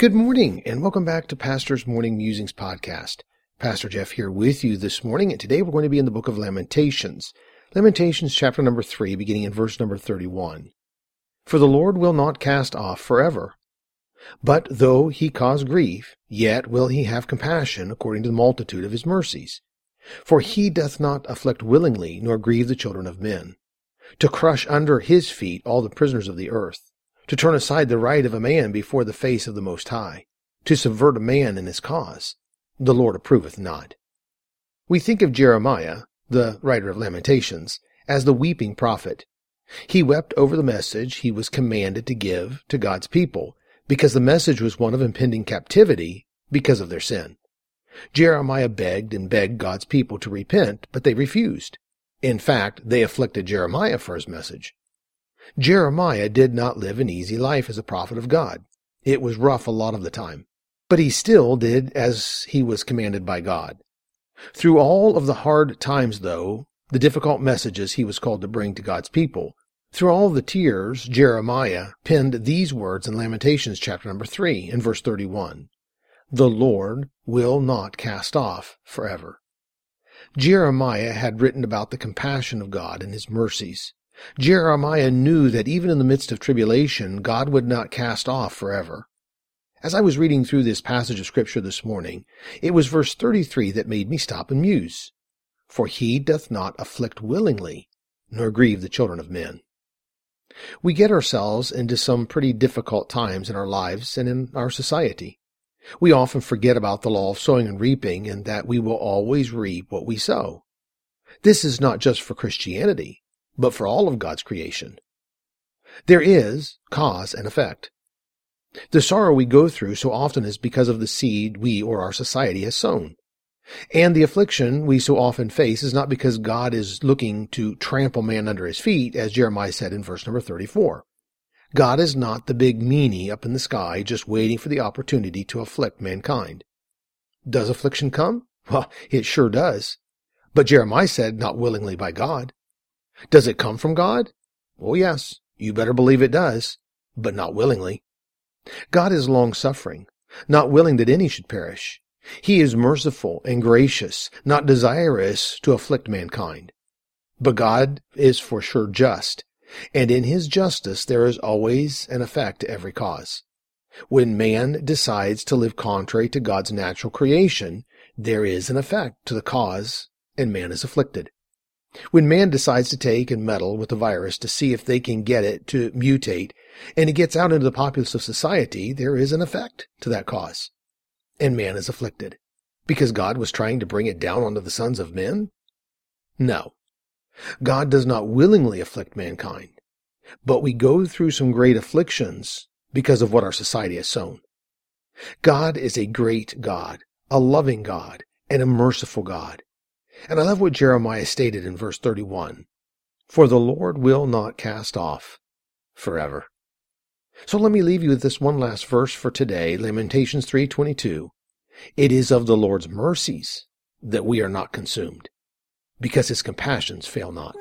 Good morning and welcome back to Pastor's Morning Musings podcast. Pastor Jeff here with you this morning and today we're going to be in the book of Lamentations. Lamentations chapter number 3 beginning in verse number 31. For the Lord will not cast off forever. But though he cause grief, yet will he have compassion according to the multitude of his mercies. For he doth not afflict willingly, nor grieve the children of men. To crush under his feet all the prisoners of the earth to turn aside the right of a man before the face of the Most High, to subvert a man in his cause, the Lord approveth not. We think of Jeremiah, the writer of Lamentations, as the weeping prophet. He wept over the message he was commanded to give to God's people, because the message was one of impending captivity because of their sin. Jeremiah begged and begged God's people to repent, but they refused. In fact, they afflicted Jeremiah for his message. Jeremiah did not live an easy life as a prophet of God. It was rough a lot of the time. But he still did as he was commanded by God. Through all of the hard times, though, the difficult messages he was called to bring to God's people, through all the tears, Jeremiah penned these words in Lamentations chapter number 3 and verse 31. The Lord will not cast off forever. Jeremiah had written about the compassion of God and his mercies. Jeremiah knew that even in the midst of tribulation, God would not cast off forever. As I was reading through this passage of Scripture this morning, it was verse 33 that made me stop and muse. For he doth not afflict willingly, nor grieve the children of men. We get ourselves into some pretty difficult times in our lives and in our society. We often forget about the law of sowing and reaping and that we will always reap what we sow. This is not just for Christianity but for all of God's creation. There is cause and effect. The sorrow we go through so often is because of the seed we or our society has sown. And the affliction we so often face is not because God is looking to trample man under his feet, as Jeremiah said in verse number 34. God is not the big meanie up in the sky just waiting for the opportunity to afflict mankind. Does affliction come? Well, it sure does. But Jeremiah said, not willingly by God. Does it come from God? Oh, yes, you better believe it does, but not willingly. God is long suffering, not willing that any should perish. He is merciful and gracious, not desirous to afflict mankind. But God is for sure just, and in his justice there is always an effect to every cause. When man decides to live contrary to God's natural creation, there is an effect to the cause, and man is afflicted. When man decides to take and meddle with the virus to see if they can get it to mutate, and it gets out into the populace of society, there is an effect to that cause. And man is afflicted. Because God was trying to bring it down onto the sons of men? No. God does not willingly afflict mankind. But we go through some great afflictions because of what our society has sown. God is a great God, a loving God, and a merciful God. And I love what Jeremiah stated in verse 31. For the Lord will not cast off forever. So let me leave you with this one last verse for today, Lamentations 3:22. It is of the Lord's mercies that we are not consumed, because his compassions fail not.